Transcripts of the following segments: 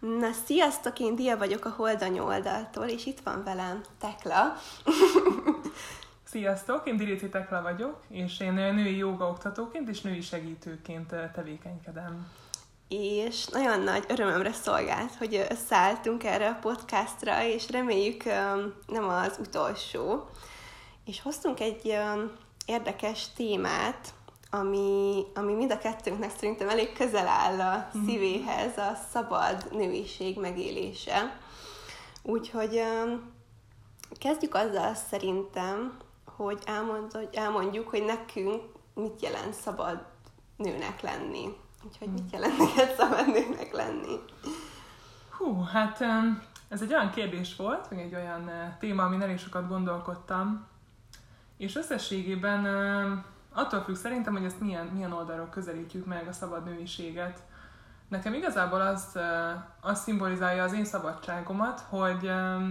Na, sziasztok, én Dia vagyok a Holdany oldaltól, és itt van velem Tekla. Sziasztok, én Dirici Tekla vagyok, és én női joga oktatóként és női segítőként tevékenykedem. És nagyon nagy örömömre szolgált, hogy összeálltunk erre a podcastra, és reméljük nem az utolsó. És hoztunk egy érdekes témát, ami, ami mind a kettőnknek szerintem elég közel áll a mhm. szívéhez, a szabad nőiség megélése. Úgyhogy kezdjük azzal szerintem, hogy, elmond, hogy elmondjuk, hogy nekünk mit jelent szabad nőnek lenni. Úgyhogy mit jelent neked szabad nőnek lenni? Hú, hát ez egy olyan kérdés volt, meg egy olyan téma, amin elég sokat gondolkodtam, és összességében attól függ szerintem, hogy ezt milyen, milyen oldalról közelítjük meg a szabad nőiséget. Nekem igazából az, az szimbolizálja az én szabadságomat, hogy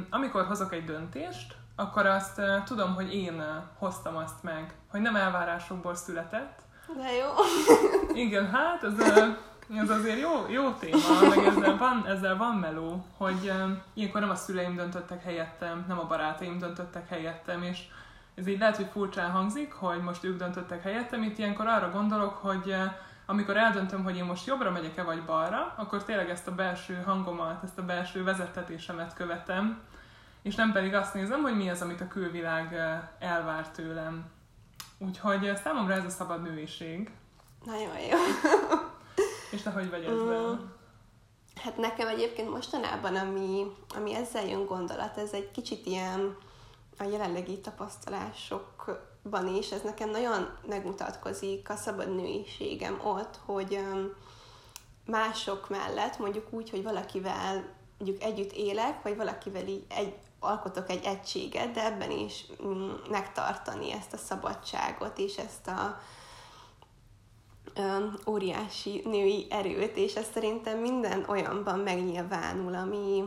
amikor hozok egy döntést, akkor azt tudom, hogy én hoztam azt meg, hogy nem elvárásokból született. De jó. Igen, hát ez, ez azért jó, jó téma, meg ezzel van, ezzel van meló, hogy ilyenkor nem a szüleim döntöttek helyettem, nem a barátaim döntöttek helyettem, és ez így lehet, hogy furcsán hangzik, hogy most ők döntöttek helyettem, itt ilyenkor arra gondolok, hogy eh, amikor eldöntöm, hogy én most jobbra megyek-e vagy balra, akkor tényleg ezt a belső hangomat, ezt a belső vezetetésemet követem, és nem pedig azt nézem, hogy mi az, amit a külvilág eh, elvár tőlem. Úgyhogy eh, számomra ez a szabad nőiség. Nagyon jó. És te hogy vagy ezzel? Mm. Hát nekem egyébként mostanában, ami, ami ezzel jön gondolat, ez egy kicsit ilyen a jelenlegi tapasztalásokban is, ez nekem nagyon megmutatkozik a szabad nőiségem ott, hogy mások mellett, mondjuk úgy, hogy valakivel mondjuk együtt élek, vagy valakivel így egy, alkotok egy egységet, de ebben is mm, megtartani ezt a szabadságot, és ezt a óriási női erőt, és ez szerintem minden olyanban megnyilvánul, ami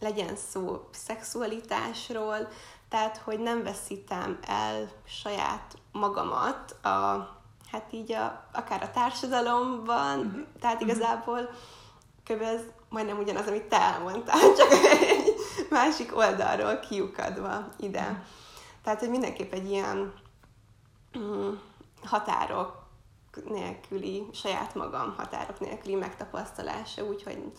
legyen szó szexualitásról, tehát hogy nem veszítem el saját magamat a, hát így a, akár a társadalomban, uh-huh. tehát mhm. igazából kb. ez majdnem ugyanaz, amit te elmondtál, csak egy másik oldalról kiukadva ide. Uh-huh. Tehát, hogy mindenképp egy ilyen mm, határok nélküli, saját magam határok nélküli megtapasztalása, úgyhogy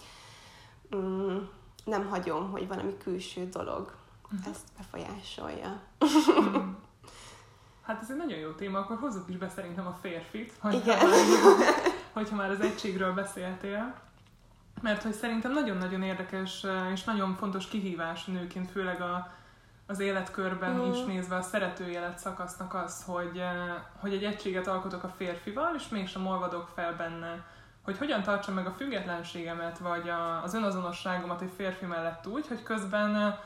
mm, nem hagyom, hogy valami külső dolog uh-huh. ezt befolyásolja. Hmm. Hát ez egy nagyon jó téma, akkor hozzuk is be szerintem a férfit, hogy Igen. Már, hogyha már az egységről beszéltél. Mert hogy szerintem nagyon-nagyon érdekes és nagyon fontos kihívás nőként, főleg a, az életkörben mm. is nézve a szeretőjelet szakasznak az, hogy, hogy egy egységet alkotok a férfival, és mégsem olvadok fel benne. Hogy hogyan tartsam meg a függetlenségemet, vagy a, az önazonosságomat egy férfi mellett úgy, hogy közben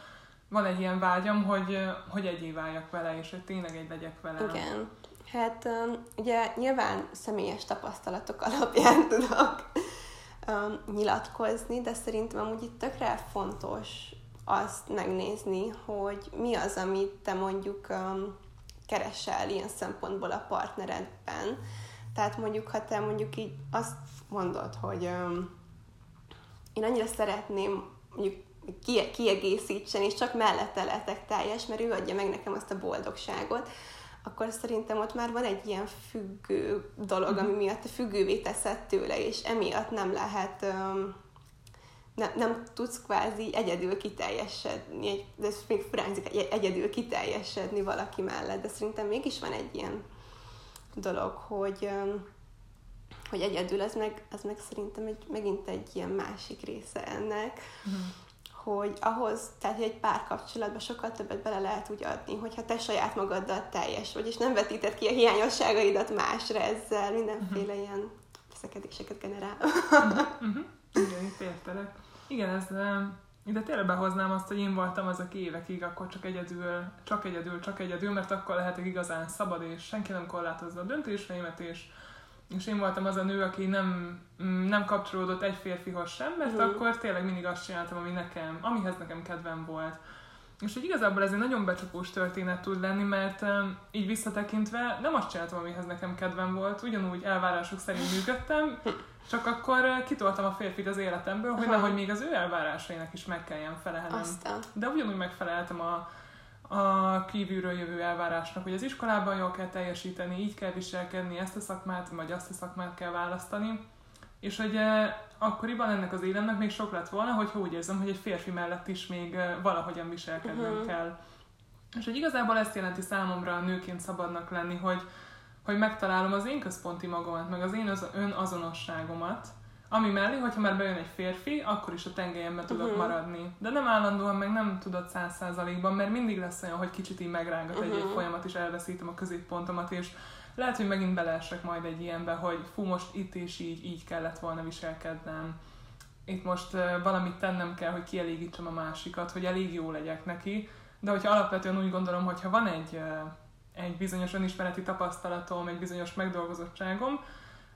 van egy ilyen vágyam, hogy, hogy egyé váljak vele, és hogy tényleg egy legyek vele. Igen. Hát ugye nyilván személyes tapasztalatok alapján tudok nyilatkozni, de szerintem amúgy itt tökre fontos azt megnézni, hogy mi az, amit te mondjuk keresel ilyen szempontból a partneredben. Tehát mondjuk, ha te mondjuk így azt mondod, hogy én annyira szeretném mondjuk kiegészítsen, és csak mellette lehetek teljes, mert ő adja meg nekem azt a boldogságot, akkor szerintem ott már van egy ilyen függő dolog, ami miatt a függővé teszed tőle, és emiatt nem lehet, um, ne, nem tudsz kvázi egyedül kiteljesedni, de ez még furánzik, egyedül kiteljesedni valaki mellett, de szerintem mégis van egy ilyen dolog, hogy hogy egyedül, ez meg, ez meg szerintem egy, megint egy ilyen másik része ennek, uh-huh hogy ahhoz, tehát egy párkapcsolatban sokkal többet bele lehet úgy adni, hogyha te saját magaddal teljes vagy, és nem vetíted ki a hiányosságaidat másra ezzel, mindenféle uh-huh. ilyen veszekedéseket generál. uh-huh. Uh-huh. Igen, itt értelek. Igen, ez ide tényleg behoznám azt, hogy én voltam az, aki évekig akkor csak egyedül, csak egyedül, csak egyedül, mert akkor lehetek igazán szabad, és senki nem korlátozza a döntéseimet, és és én voltam az a nő, aki nem, mm, nem kapcsolódott egy férfihoz sem, mert mm. akkor tényleg mindig azt csináltam, ami nekem, amihez nekem kedvem volt. és hogy igazából ez egy nagyon becsapós történet tud lenni, mert um, így visszatekintve nem azt csináltam, amihez nekem kedvem volt, ugyanúgy elvárások szerint működtem, csak akkor uh, kitoltam a férfit az életemből, hogy nehogy még az ő elvárásainak is meg kelljen felelnem. Aztán. De ugyanúgy megfeleltem a, a kívülről jövő elvárásnak, hogy az iskolában jól kell teljesíteni, így kell viselkedni, ezt a szakmát, vagy azt a szakmát kell választani. És hogy eh, akkoriban ennek az életnek még sok lett volna, hogy úgy érzem, hogy egy férfi mellett is még eh, valahogyan viselkednem uh-huh. kell. És hogy igazából ezt jelenti számomra a nőként szabadnak lenni, hogy, hogy megtalálom az én központi magamat, meg az én az, önazonosságomat, ami mellé, hogyha már bejön egy férfi, akkor is a tengelyemben tudok uh-huh. maradni. De nem állandóan, meg nem tudod száz százalékban, mert mindig lesz olyan, hogy kicsit így megrángat uh-huh. egy-egy folyamat, és elveszítem a középpontomat, és lehet, hogy megint beleesek majd egy ilyenbe, hogy fú, most itt és így, így kellett volna viselkednem. Itt most uh, valamit tennem kell, hogy kielégítsem a másikat, hogy elég jó legyek neki. De hogyha alapvetően úgy gondolom, hogy ha van egy, uh, egy bizonyos önismereti tapasztalatom, egy bizonyos megdolgozottságom,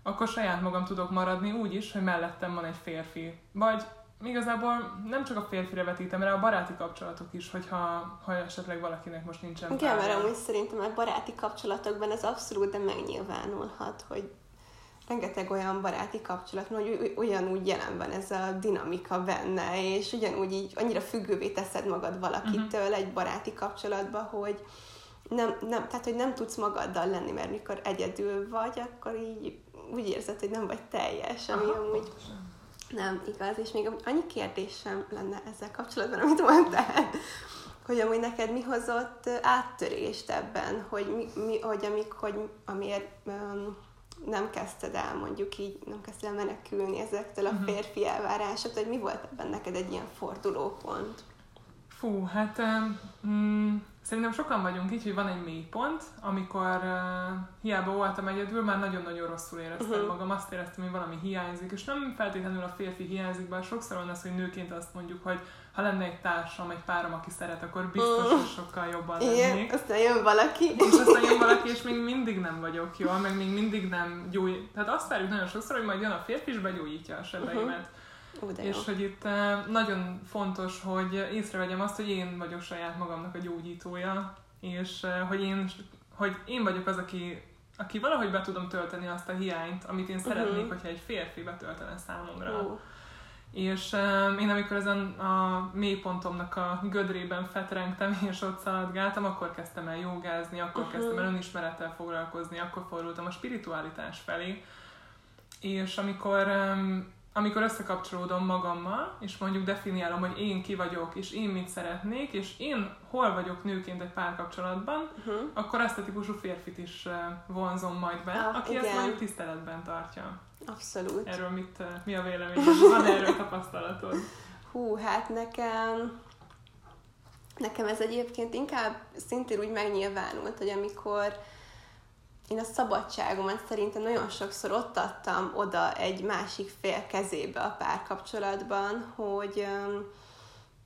akkor saját magam tudok maradni úgy is, hogy mellettem van egy férfi. Vagy igazából nem csak a férfire vetítem rá, a baráti kapcsolatok is, hogyha ha esetleg valakinek most nincsen Igen, mert amúgy szerintem a baráti kapcsolatokban ez abszolút de megnyilvánulhat, hogy rengeteg olyan baráti kapcsolat, hogy ugyanúgy jelen van ez a dinamika benne, és ugyanúgy így annyira függővé teszed magad valakitől uh-huh. egy baráti kapcsolatba, hogy nem, nem, tehát, hogy nem tudsz magaddal lenni, mert mikor egyedül vagy, akkor így úgy érzed, hogy nem vagy teljes, ami Aha, amúgy pontosan nem igaz, és még annyi kérdésem lenne ezzel kapcsolatban, amit mondtál, hogy amúgy neked mi hozott áttörést ebben, hogy, mi, mi, hogy, amik, hogy amiért um, nem kezdted el mondjuk így, nem kezdted el menekülni ezektől a mhm. férfi elvárásoktól, hogy mi volt ebben neked egy ilyen fordulópont? Fú, hát um, Szerintem sokan vagyunk így, hogy van egy mélypont, amikor uh, hiába voltam egyedül, már nagyon-nagyon rosszul éreztem uh-huh. magam, azt éreztem, hogy valami hiányzik, és nem feltétlenül a férfi hiányzik, bár sokszor van az, hogy nőként azt mondjuk, hogy ha lenne egy társam, egy párom, aki szeret, akkor biztos, hogy sokkal jobban lennék. Igen, aztán jön valaki. És aztán jön valaki, és még mindig nem vagyok jól, meg még mindig nem gyújt. Tehát azt várjuk nagyon sokszor, hogy majd jön a férfi, és begyújítja a sebeimet. Uh-huh Ó, és jó. hogy itt eh, nagyon fontos, hogy észrevegyem azt, hogy én vagyok saját magamnak a gyógyítója, és eh, hogy én, hogy én vagyok az, aki, aki valahogy be tudom tölteni azt a hiányt, amit én szeretnék, uh-huh. hogyha egy férfi betöltene számomra. Uh. És um, én amikor ezen a mélypontomnak a gödrében fetrengtem, és ott szaladgáltam, akkor kezdtem el jogázni, akkor uh-huh. kezdtem el önismerettel foglalkozni, akkor fordultam a spiritualitás felé. És amikor um, amikor összekapcsolódom magammal, és mondjuk definiálom, hogy én ki vagyok, és én mit szeretnék, és én hol vagyok nőként egy párkapcsolatban, uh-huh. akkor azt a típusú férfit is vonzom majd be, ah, aki igen. ezt mondjuk tiszteletben tartja. Abszolút. Erről mit, mi a véleményed? Van erről tapasztalatod? Hú, hát nekem nekem ez egyébként inkább szintén úgy megnyilvánult, hogy amikor én a szabadságomat szerintem nagyon sokszor ott adtam oda egy másik fél kezébe a párkapcsolatban, hogy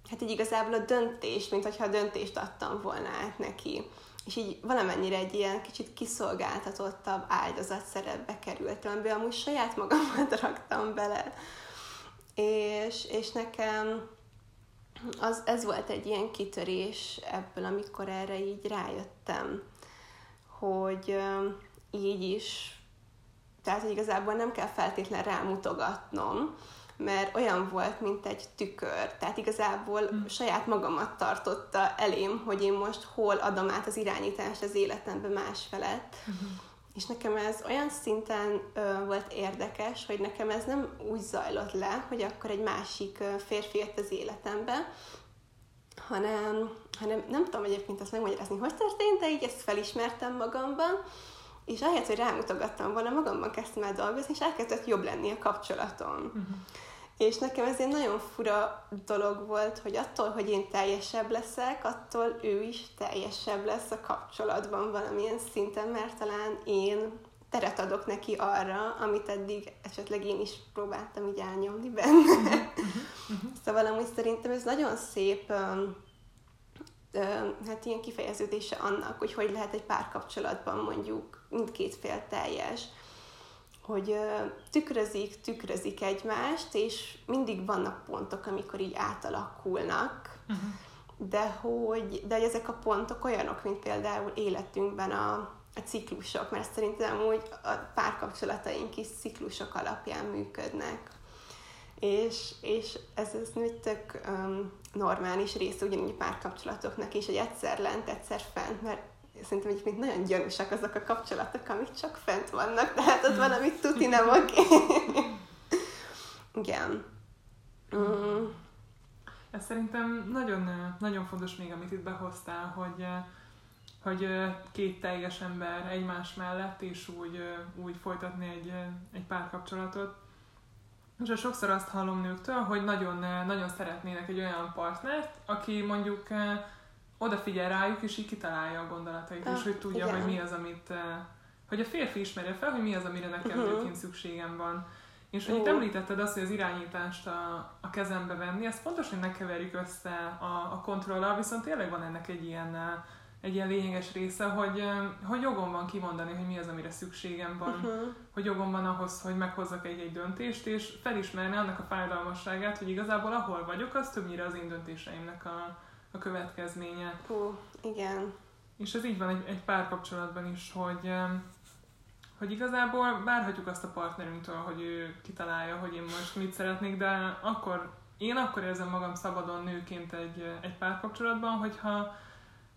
hát így igazából a döntést, mint hogyha a döntést adtam volna át neki. És így valamennyire egy ilyen kicsit kiszolgáltatottabb áldozat szerepbe kerültem, amiben amúgy saját magamat raktam bele. És, és nekem az, ez volt egy ilyen kitörés ebből, amikor erre így rájöttem hogy így is, tehát hogy igazából nem kell feltétlen rámutogatnom, mert olyan volt, mint egy tükör. Tehát igazából mm. saját magamat tartotta elém, hogy én most hol adom át az irányítást az életembe más felett. Mm-hmm. És nekem ez olyan szinten ö, volt érdekes, hogy nekem ez nem úgy zajlott le, hogy akkor egy másik ö, férfi jött az életembe, hanem, hanem nem tudom egyébként azt megmagyarázni, hogy történt, de így ezt felismertem magamban, és ahelyett, hogy rámutogattam volna, magamban kezdtem el dolgozni, és elkezdett jobb lenni a kapcsolatom. Uh-huh. És nekem ez egy nagyon fura dolog volt, hogy attól, hogy én teljesebb leszek, attól ő is teljesebb lesz a kapcsolatban valamilyen szinten, mert talán én teret adok neki arra, amit eddig esetleg én is próbáltam így elnyomni benne. Uh-huh. Uh-huh. szóval amúgy szerintem ez nagyon szép hát ilyen kifejeződése annak, hogy hogy lehet egy párkapcsolatban mondjuk mindkét fél teljes, hogy tükrözik, tükrözik egymást, és mindig vannak pontok, amikor így átalakulnak. Uh-huh. de hogy, de hogy ezek a pontok olyanok, mint például életünkben a, a ciklusok, mert szerintem úgy a párkapcsolataink is ciklusok alapján működnek. És, és ez, ez úgy tök um, normális része ugyanúgy a párkapcsolatoknak is, hogy egyszer lent, egyszer fent, mert szerintem egyébként nagyon gyanúsak azok a kapcsolatok, amik csak fent vannak, tehát ott valamit tuti nem oké. Igen. Mm. Ez szerintem nagyon, nagyon fontos még, amit itt behoztál, hogy, hogy két teljes ember egymás mellett, és úgy, úgy folytatni egy, egy párkapcsolatot. És sokszor azt hallom nőktől, hogy nagyon, nagyon szeretnének egy olyan partnert, aki mondjuk odafigyel rájuk, és így kitalálja a gondolatait, ah, és hogy tudja, igen. hogy mi az, amit... Hogy a férfi ismerje fel, hogy mi az, amire nekem uh-huh. szükségem van. És hogy itt említetted azt, hogy az irányítást a, a kezembe venni, ezt fontos, hogy ne keverjük össze a, a kontrollal, viszont tényleg van ennek egy ilyen, egy ilyen lényeges része, hogy, hogy jogom van kimondani, hogy mi az, amire szükségem van, uh-huh. hogy jogom van ahhoz, hogy meghozzak egy-egy döntést, és felismerni annak a fájdalmasságát, hogy igazából ahol vagyok, az többnyire az én döntéseimnek a, a következménye. Hú, igen. És ez így van egy, egy párkapcsolatban is, hogy hogy igazából várhatjuk azt a partnerünktől, hogy ő kitalálja, hogy én most mit szeretnék, de akkor én akkor érzem magam szabadon nőként egy, egy párkapcsolatban, hogyha,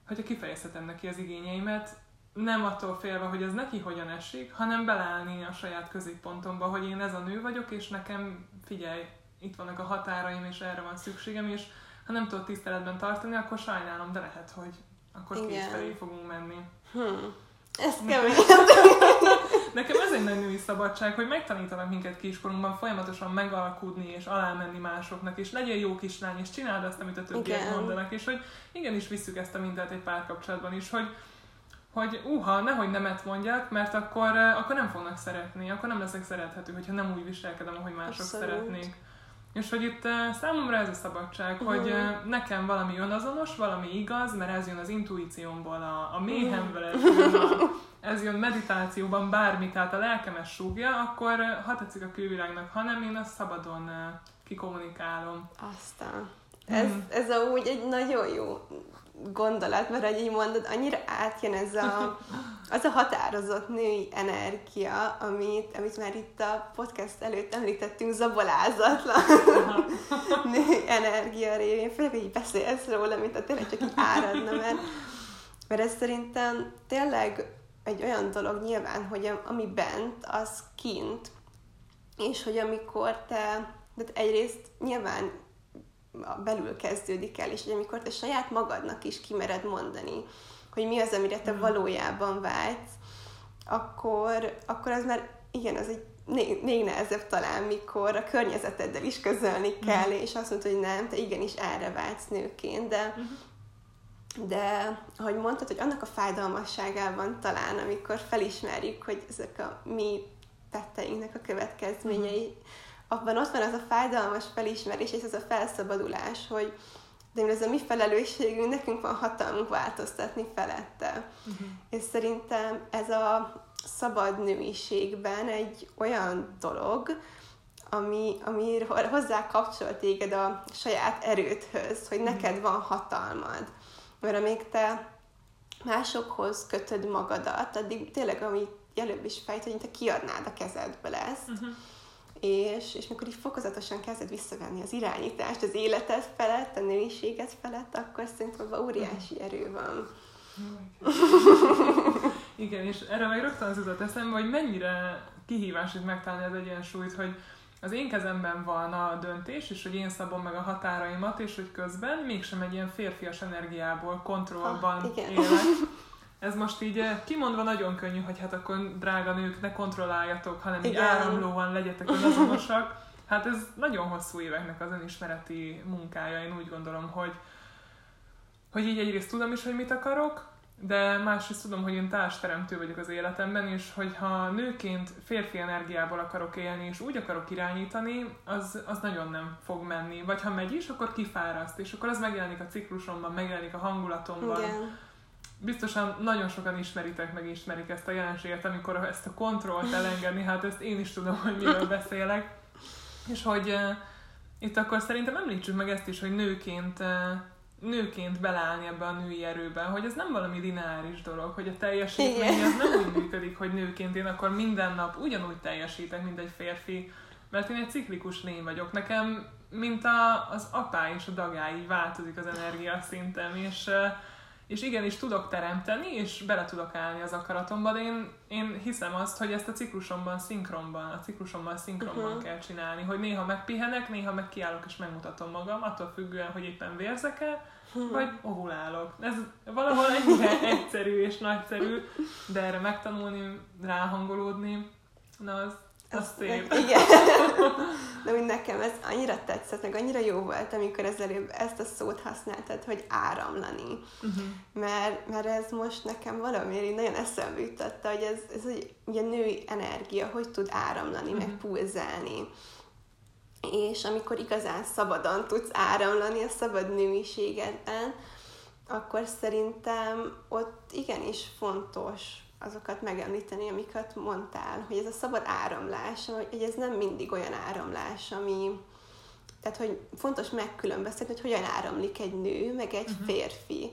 hogyha kifejezhetem neki az igényeimet, nem attól félve, hogy ez neki hogyan esik, hanem belállni a saját középpontomba, hogy én ez a nő vagyok, és nekem figyelj, itt vannak a határaim, és erre van szükségem, és ha nem tudod tiszteletben tartani, akkor sajnálom, de lehet, hogy akkor két felé fogunk menni. Hmm. Ez kemény. Nekem ez egy nagy női szabadság, hogy megtanítanak minket kiskorunkban folyamatosan megalkudni és alámenni másoknak, és legyél jó kislány, és csináld azt, amit a többiek Igen. mondanak, és hogy igenis visszük ezt a mindent egy párkapcsolatban is, hogy hogy uha, nehogy nemet mondjak, mert akkor, eh, akkor nem fognak szeretni, akkor nem leszek szerethető, hogyha nem úgy viselkedem, ahogy mások Abszolút. szeretnék. És hogy itt uh, számomra ez a szabadság, uh-huh. hogy uh, nekem valami önazonos, valami igaz, mert ez jön az intuíciómból, a, a méhemből, ez jön, a, ez jön meditációban, bármi, tehát a lelkemes súgja, akkor uh, ha tetszik a külvilágnak, hanem én azt szabadon uh, kikommunikálom. Aztán. Ez, mm. ez úgy egy nagyon jó gondolat, mert ahogy így mondod, annyira átjön ez a, az a határozott női energia, amit, amit már itt a podcast előtt említettünk, zabolázatlan női energia révén, főleg, hogy beszélsz róla, mint a tényleg csak így áradna, mert, mert ez szerintem tényleg egy olyan dolog nyilván, hogy ami bent, az kint, és hogy amikor te, de egyrészt nyilván belül kezdődik el, és hogy amikor te saját magadnak is kimered mondani, hogy mi az, amire te mm. valójában vágysz, akkor, akkor az már, igen, az egy még, még nehezebb talán, mikor a környezeteddel is közölni mm. kell, és azt mondod, hogy nem, te igenis erre vágysz nőként, de, mm. De ahogy mondtad, hogy annak a fájdalmasságában talán, amikor felismerjük, hogy ezek a mi tetteinknek a következményei, mm abban ott van az a fájdalmas felismerés és ez a felszabadulás, hogy de ez a mi felelősségünk, nekünk van hatalmunk változtatni felette. Uh-huh. És szerintem ez a szabad nőiségben egy olyan dolog, ami, ami hozzá kapcsol téged a saját erődhöz, hogy neked uh-huh. van hatalmad. Mert amíg te másokhoz kötöd magadat, addig tényleg, amit előbb is fejt, hogy te kiadnád a kezedbe lesz. Uh-huh és, és mikor így fokozatosan kezded visszavenni az irányítást az életed felett, a nőiséget felett, akkor szerintem abban óriási erő van. Igen, és erre meg rögtön az jutott eszembe, hogy mennyire kihívás itt megtalálni az egyensúlyt, hogy az én kezemben van a döntés, és hogy én szabom meg a határaimat, és hogy közben mégsem egy ilyen férfias energiából, kontrollban ah, élek, ez most így eh, kimondva nagyon könnyű, hogy hát akkor drága nők, ne kontrolláljatok, hanem így áramlóan legyetek azonosak. Hát ez nagyon hosszú éveknek az önismereti munkája, én úgy gondolom, hogy, hogy így egyrészt tudom is, hogy mit akarok, de másrészt tudom, hogy én társteremtő vagyok az életemben, és hogyha nőként férfi energiából akarok élni, és úgy akarok irányítani, az, az nagyon nem fog menni. Vagy ha megy is, akkor kifáraszt, és akkor az megjelenik a ciklusomban, megjelenik a hangulatomban. Igen biztosan nagyon sokan ismeritek, meg ismerik ezt a jelenséget, amikor ezt a kontrollt elengedni, hát ezt én is tudom, hogy miről beszélek. És hogy uh, itt akkor szerintem említsük meg ezt is, hogy nőként uh, nőként beleállni ebbe a női erőbe, hogy ez nem valami lineáris dolog, hogy a teljesítmény az nem úgy működik, hogy nőként én akkor minden nap ugyanúgy teljesítek, mint egy férfi, mert én egy ciklikus lény vagyok. Nekem, mint a, az apá és a dagá, így változik az energia szintem, és és igenis tudok teremteni, és bele tudok állni az akaratomba, de én, én hiszem azt, hogy ezt a ciklusomban szinkronban, a ciklusomban szinkronban uh-huh. kell csinálni, hogy néha megpihenek, néha meg kiállok és megmutatom magam, attól függően, hogy éppen vérzek-e, uh-huh. vagy ovulálok. Ez valahol ennyire egyszerű és nagyszerű, de erre megtanulni, ráhangolódni, na az, az szép. Igen. De mint nekem ez annyira tetszett, meg annyira jó volt, amikor ez előbb ezt a szót használtad, hogy áramlani. Uh-huh. Mert, mert ez most nekem valamiért nagyon eszembe jutotta, hogy ez, ez egy ugye női energia, hogy tud áramlani, uh-huh. meg pulzálni. És amikor igazán szabadon tudsz áramlani a szabad nőiségedben, akkor szerintem ott igenis fontos azokat megemlíteni, amiket mondtál, hogy ez a szabad áramlás, hogy ez nem mindig olyan áramlás, ami, tehát hogy fontos megkülönböztetni, hogy hogyan áramlik egy nő, meg egy uh-huh. férfi.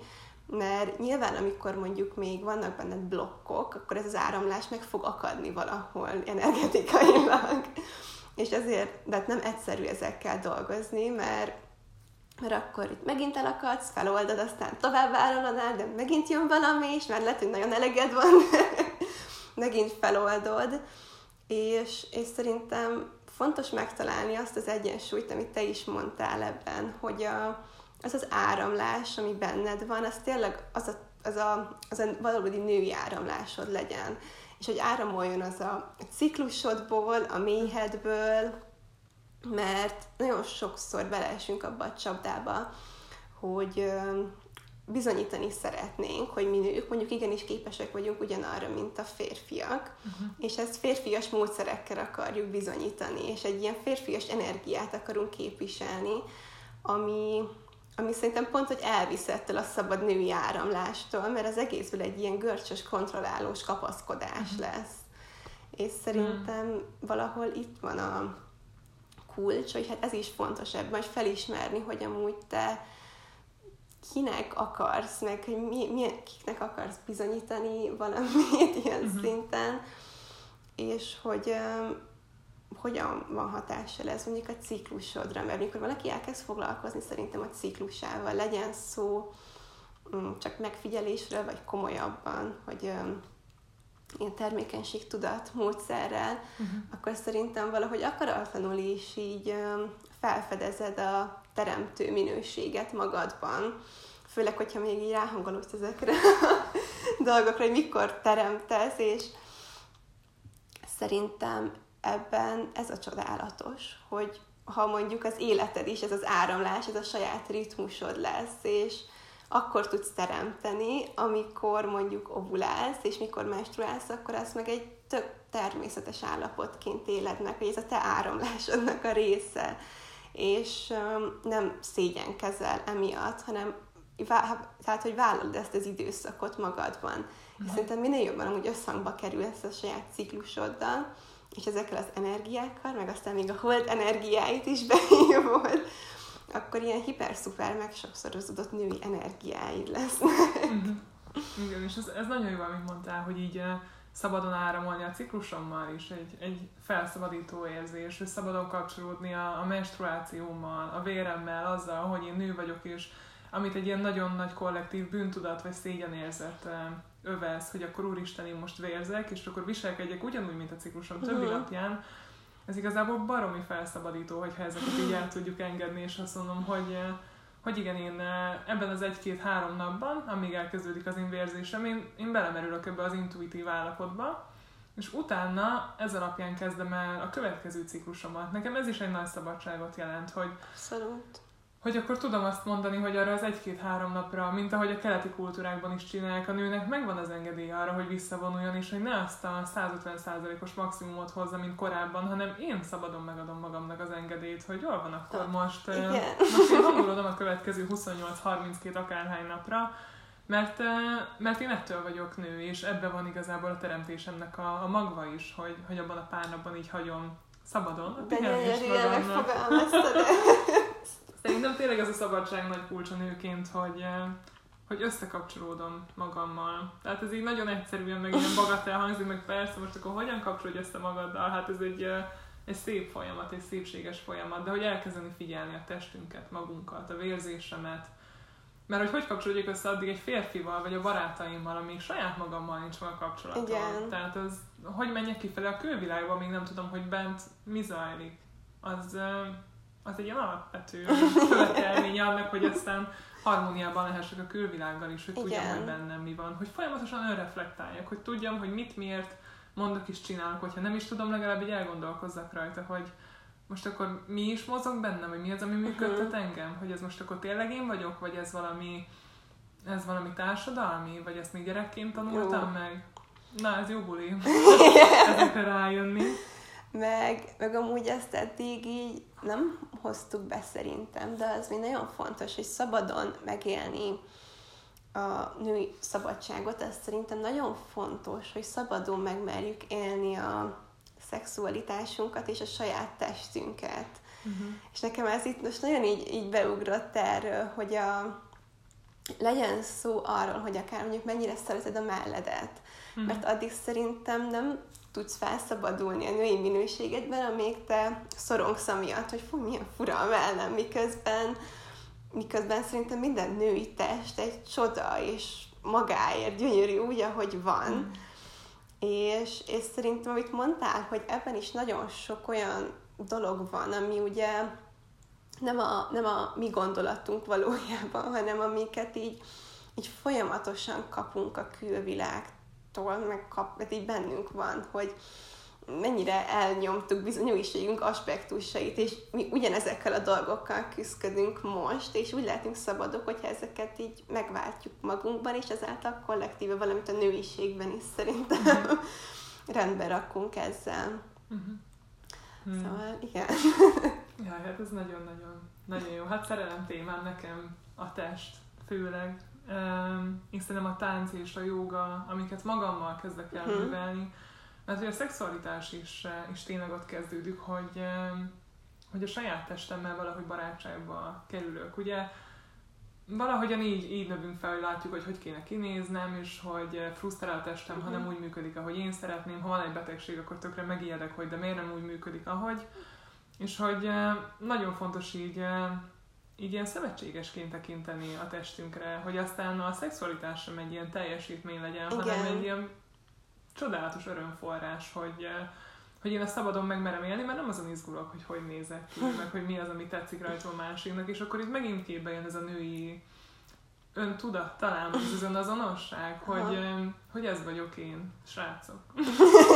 Mert nyilván, amikor mondjuk még vannak benned blokkok, akkor ez az áramlás meg fog akadni valahol energetikailag. És ezért, de hát nem egyszerű ezekkel dolgozni, mert mert akkor itt megint elakadsz, feloldod, aztán tovább áramlanál, de megint jön valami, és már lehet, hogy nagyon eleged van, megint feloldod, és, és szerintem fontos megtalálni azt az egyensúlyt, amit te is mondtál ebben, hogy a, az az áramlás, ami benned van, az tényleg az a, az a, az a valódi női áramlásod legyen. És hogy áramoljon az a ciklusodból, a méhedből, mert nagyon sokszor beleesünk abba a csapdába, hogy bizonyítani szeretnénk, hogy mi nők mondjuk igenis képesek vagyunk ugyanarra, mint a férfiak, uh-huh. és ezt férfias módszerekkel akarjuk bizonyítani, és egy ilyen férfias energiát akarunk képviselni, ami, ami szerintem pont, hogy elvisz ettől a szabad női áramlástól, mert az egészből egy ilyen görcsös, kontrollálós kapaszkodás uh-huh. lesz. És szerintem uh-huh. valahol itt van a, kulcs, hogy hát ez is fontos ebben, hogy felismerni, hogy amúgy te kinek akarsz, meg hogy mi, mi, kiknek akarsz bizonyítani valamit ilyen uh-huh. szinten, és hogy um, hogyan van hatással ez mondjuk a ciklusodra, mert amikor valaki elkezd foglalkozni szerintem a ciklusával, legyen szó um, csak megfigyelésről, vagy komolyabban, hogy um, ilyen termékenységtudat módszerrel, uh-huh. akkor szerintem valahogy akaratlanul is így felfedezed a teremtő minőséget magadban. Főleg, hogyha még így ráhangolódsz ezekre a dolgokra, hogy mikor teremtesz, és szerintem ebben ez a csodálatos, hogy ha mondjuk az életed is, ez az áramlás, ez a saját ritmusod lesz, és akkor tudsz teremteni, amikor mondjuk ovulálsz, és mikor menstruálsz, akkor az meg egy tök természetes állapotként éled meg, hogy ez a te áramlásodnak a része, és nem szégyenkezel emiatt, hanem tehát, hogy vállalod ezt az időszakot magadban. És mhm. szerintem minél jobban amúgy összhangba kerülsz a saját ciklusoddal, és ezekkel az energiákkal, meg aztán még a hold energiáit is beívod, akkor ilyen hiper-szuper megsokszorozódott női energiáid lesznek. Uh-huh. Igen, és ez, ez nagyon jó, amit mondtál, hogy így uh, szabadon áramolni a ciklusommal is, egy, egy felszabadító érzés, hogy szabadon kapcsolódni a, a menstruációmmal, a véremmel, azzal, hogy én nő vagyok, és amit egy ilyen nagyon nagy kollektív bűntudat vagy szégyenérzet övez, hogy akkor úristen, én most vérzek, és akkor viselkedjek ugyanúgy, mint a ciklusom többi uh-huh. napján, ez igazából baromi felszabadító, hogyha ezeket így el tudjuk engedni, és azt mondom, hogy, eh, hogy igen, én eh, ebben az egy-két-három napban, amíg elkezdődik az én én, én belemerülök ebbe az intuitív állapotba, és utána ez alapján kezdem el a következő ciklusomat. Nekem ez is egy nagy szabadságot jelent, hogy, Abszolút hogy akkor tudom azt mondani, hogy arra az egy-két-három napra, mint ahogy a keleti kultúrákban is csinálják, a nőnek megvan az engedélye arra, hogy visszavonuljon, és hogy ne azt a 150%-os maximumot hozza, mint korábban, hanem én szabadon megadom magamnak az engedélyt, hogy jól van, akkor most, Igen. most én hangolodom a következő 28-32 akárhány napra, mert, mert én ettől vagyok nő, és ebbe van igazából a teremtésemnek a, a magva is, hogy, hogy abban a pár napban így hagyom szabadon. De gyönyörűen megfogalmaztad szerintem tényleg ez a szabadság nagy kulcsa nőként, hogy, eh, hogy összekapcsolódom magammal. Tehát ez így nagyon egyszerűen, meg ilyen bagatel hangzik, meg persze most akkor hogyan kapcsolódj össze magaddal? Hát ez egy, eh, egy szép folyamat, egy szépséges folyamat, de hogy elkezdeni figyelni a testünket, magunkat, a vérzésemet, mert hogy hogy kapcsolódjak össze addig egy férfival, vagy a barátaimmal, amíg saját magammal nincs meg a kapcsolatom. Igen. Tehát az, hogy menjek kifelé a külvilágba, még nem tudom, hogy bent mi zajlik. Az, ö, az egy ilyen alapvető követelménye annak, hogy aztán harmóniában lehessek a külvilággal is, hogy tudjam, hogy bennem mi van. Hogy folyamatosan önreflektáljak, hogy tudjam, hogy mit, miért mondok és csinálok, hogyha nem is tudom, legalább így elgondolkozzak rajta, hogy most akkor mi is mozog bennem, vagy mi az, ami működtet engem? Hogy ez most akkor tényleg én vagyok, vagy ez valami, ez valami társadalmi, vagy ezt még gyerekként tanultam Jó. meg? Na, ez jó buli. Ezekre rájönni. Meg, meg amúgy ezt eddig így nem hoztuk be szerintem, de az még nagyon fontos, hogy szabadon megélni a női szabadságot, ez szerintem nagyon fontos, hogy szabadon megmerjük élni a szexualitásunkat és a saját testünket. Uh-huh. És nekem ez itt most nagyon így, így beugrott erről, hogy a, legyen szó arról, hogy akár mondjuk mennyire szereted a melledet. Mhm. Mert addig szerintem nem tudsz felszabadulni a női minőségedben, amíg te szorongsz amiatt, hogy fú, milyen fura a mellem, miközben, miközben szerintem minden női test egy csoda, és magáért gyönyörű úgy, ahogy van. Mhm. És, és szerintem, amit mondtál, hogy ebben is nagyon sok olyan dolog van, ami ugye nem a, nem a mi gondolatunk valójában, hanem amiket így, így folyamatosan kapunk a külvilágtól, meg kap, ez így bennünk van, hogy mennyire elnyomtuk bizony újságunk aspektusait, és mi ugyanezekkel a dolgokkal küzdködünk most, és úgy lehetünk szabadok, hogyha ezeket így megváltjuk magunkban, és ezáltal kollektíve valamit a nőiségben is szerintem rendbe rakunk ezzel. Uh-huh. Hmm. Szóval igen. Ja, hát ez nagyon-nagyon nagyon jó. Hát szerelem témám nekem a test, főleg. Én szerintem a tánc és a joga, amiket magammal kezdek el Mhm. művelni, mert hogy a szexualitás is, is tényleg ott kezdődik, hogy, hogy a saját testemmel valahogy barátságba kerülök. Ugye valahogyan így, így növünk fel, hogy látjuk, hogy hogy kéne kinéznem, és hogy frusztrál a testem, ha nem Mhm. úgy működik, ahogy én szeretném. Ha van egy betegség, akkor tökre megijedek, hogy de miért nem úgy működik, ahogy. És hogy nagyon fontos így, így ilyen szövetségesként tekinteni a testünkre, hogy aztán a szexualitás sem egy ilyen teljesítmény legyen, Igen. hanem egy ilyen csodálatos örömforrás, hogy, eh, hogy én ezt szabadon megmerem élni, mert nem azon izgulok, hogy hogy nézek ki, meg hogy mi az, ami tetszik rajta a másiknak, és akkor itt megint képbe jön ez a női öntudat talán, ez az önazonosság, Aha. hogy, eh, hogy ez vagyok én, srácok.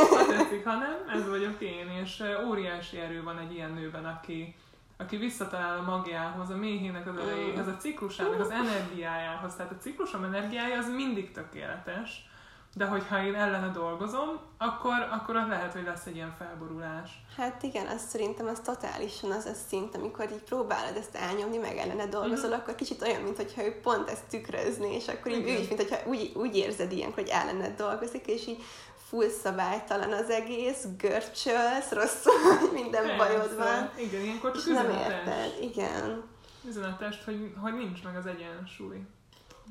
Ha tetszik, ha nem, ez vagyok én, és eh, óriási erő van egy ilyen nőben, aki, aki visszatalál a magjához, a méhének az erejéhez, a ciklusának az energiájához. Tehát a ciklusom energiája az mindig tökéletes, de hogyha én ellene dolgozom, akkor, akkor az lehet, hogy lesz egy ilyen felborulás. Hát igen, az szerintem az totálisan az a szint, amikor így próbálod ezt elnyomni, meg ellene dolgozol, akkor kicsit olyan, mintha ő pont ezt tükrözni, és akkor így ő Igen. is, mintha úgy, úgy érzed ilyenkor, hogy ellened dolgozik, és így full szabálytalan az egész, görcsölsz, rosszul, minden bajod van, Igen, ilyenkor és csak nem érted. Igen. Üzenetes, hogy, hogy nincs meg az egyensúly.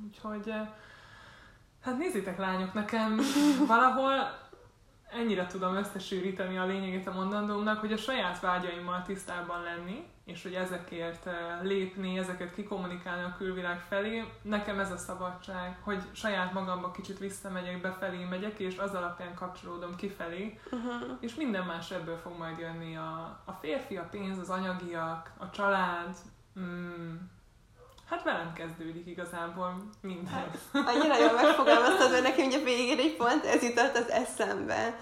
Úgyhogy, eh, hát nézzétek lányok, nekem valahol ennyire tudom összesűríteni a lényegét a mondandómnak, hogy a saját vágyaimmal tisztában lenni, és hogy ezekért eh, lépni, ezeket kikommunikálni a külvilág felé, nekem ez a szabadság, hogy saját magamba kicsit visszamegyek, befelé megyek, és az alapján kapcsolódom kifelé, Uh-huh. és minden más ebből fog majd jönni a, a férfi, a pénz, az anyagiak, a család. Mm, hát velem kezdődik igazából minden. Annyira jól megfogalmaztad, mert nekem ugye végén egy pont ez jutott az eszembe,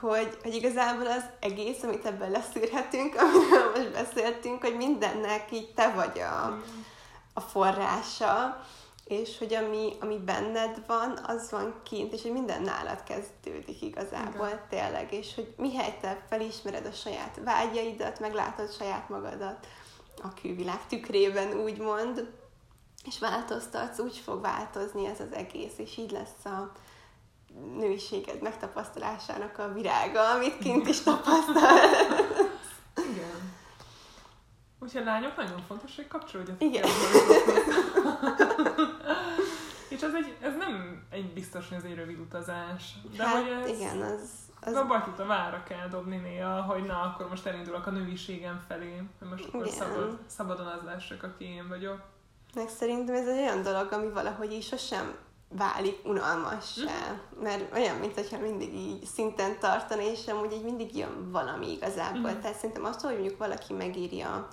hogy, hogy igazából az egész, amit ebben leszűrhetünk, amiről most beszéltünk, hogy mindennek így te vagy a, a forrása, és hogy ami, ami benned van, az van kint, és hogy minden nálad kezdődik igazából Igen. tényleg, és hogy mihely te felismered a saját vágyaidat, meglátod saját magadat a külvilág tükrében, úgymond, és változtatsz, úgy fog változni ez az egész, és így lesz a nőiséged megtapasztalásának a virága, amit kint is tapasztal. Igen. Úgyhogy lányok nagyon fontos, hogy kapcsolódjatok. Igen. És ez, egy, ez nem egy biztos, hogy ez egy rövid utazás. De hát hogy ez, igen, az... az... A batyut a vára kell dobni néha, hogy na, akkor most elindulok a nőiségem felé, hogy most akkor Igen. szabad, szabadon az lássak, aki én vagyok. Meg szerintem ez egy olyan dolog, ami valahogy is sosem válik unalmassá. Mert olyan, mint hogyha mindig így szinten tartani, és amúgy így mindig jön valami igazából. Mhm. Tehát szerintem azt, hogy mondjuk valaki megírja a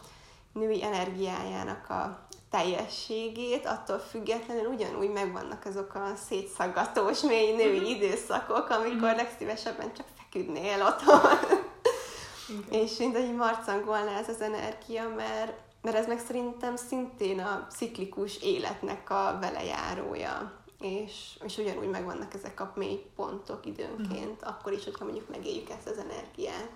női energiájának a teljességét, attól függetlenül ugyanúgy megvannak azok a szétszaggatós mély női időszakok, amikor Mhm. legszívesebben csak feküdnél otthon. Igen. És mint egy marcangolna ez az energia, mert, mert ez meg szerintem szintén a ciklikus életnek a velejárója. És, és ugyanúgy megvannak ezek a mély pontok időnként, akkor is, hogyha mondjuk megéljük ezt az energiát.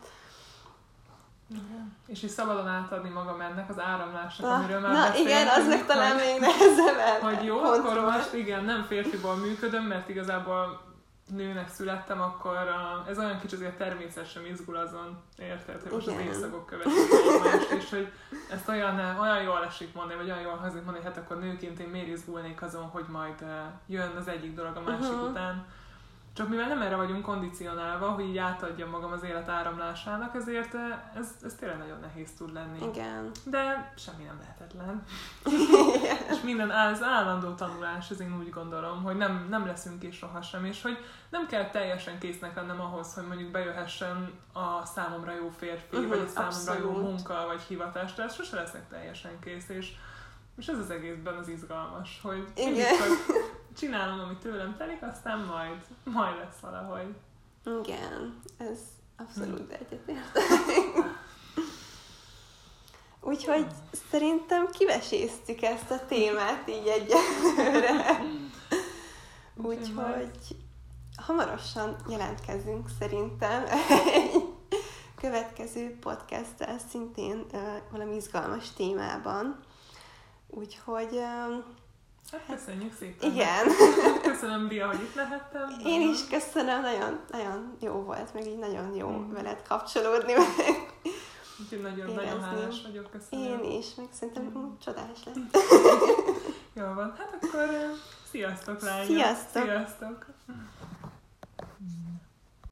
Igen. És is szabadon átadni magam ennek az áramlásnak, Na, amiről már na beszéltünk, igen, az meg talán még nehezebb el. hogy jó, kontroll. akkor most igen, nem férfiból működöm, mert igazából nőnek születtem, akkor a, ez olyan kicsit azért természetesen izgul azon, érted, hogy most Igen. az évszakok követik egymást, és hogy ezt olyan, olyan jól esik mondani, vagy olyan jól hangzik mondani, hogy hát akkor nőként én miért izgulnék azon, hogy majd eh, jön az egyik dolog a másik Uh-huh. után. Csak mivel nem erre vagyunk kondicionálva, hogy így átadjam magam az élet áramlásának, ezért eh, ez, ez tényleg nagyon nehéz tud lenni. Igen. De semmi nem lehetetlen. és minden az állandó tanulás, ez én úgy gondolom, hogy nem, nem leszünk kész sohasem, és hogy nem kell teljesen késznek lennem ahhoz, hogy mondjuk bejöhessen a számomra jó férfi, Mhm, vagy a számomra jó abszolút. munka, vagy hivatás, tehát sose leszek teljesen kész, és, és ez az egészben az izgalmas, hogy mindig csak csinálom, ami tőlem telik, aztán majd, majd lesz valahogy. Igen, ez abszolút Hm. egyetértek. Úgyhogy szerintem kiveséztük ezt a témát így egyelőre. Úgyhogy hamarosan jelentkezünk szerintem egy következő podcasttel szintén ö, valami izgalmas témában. Úgyhogy ö, Hát köszönjük szépen. igen, Köszönöm, Bia, hogy itt lehettem. én is köszönöm, nagyon, nagyon jó volt, meg így nagyon jó Mm. veled kapcsolódni, Úgyhogy nagyon, érezni. nagyon hálás vagyok, köszönöm. én is, meg szerintem Mm. csodás lett. Jó van, hát akkor sziasztok lányok! Sziasztok! Sziasztok!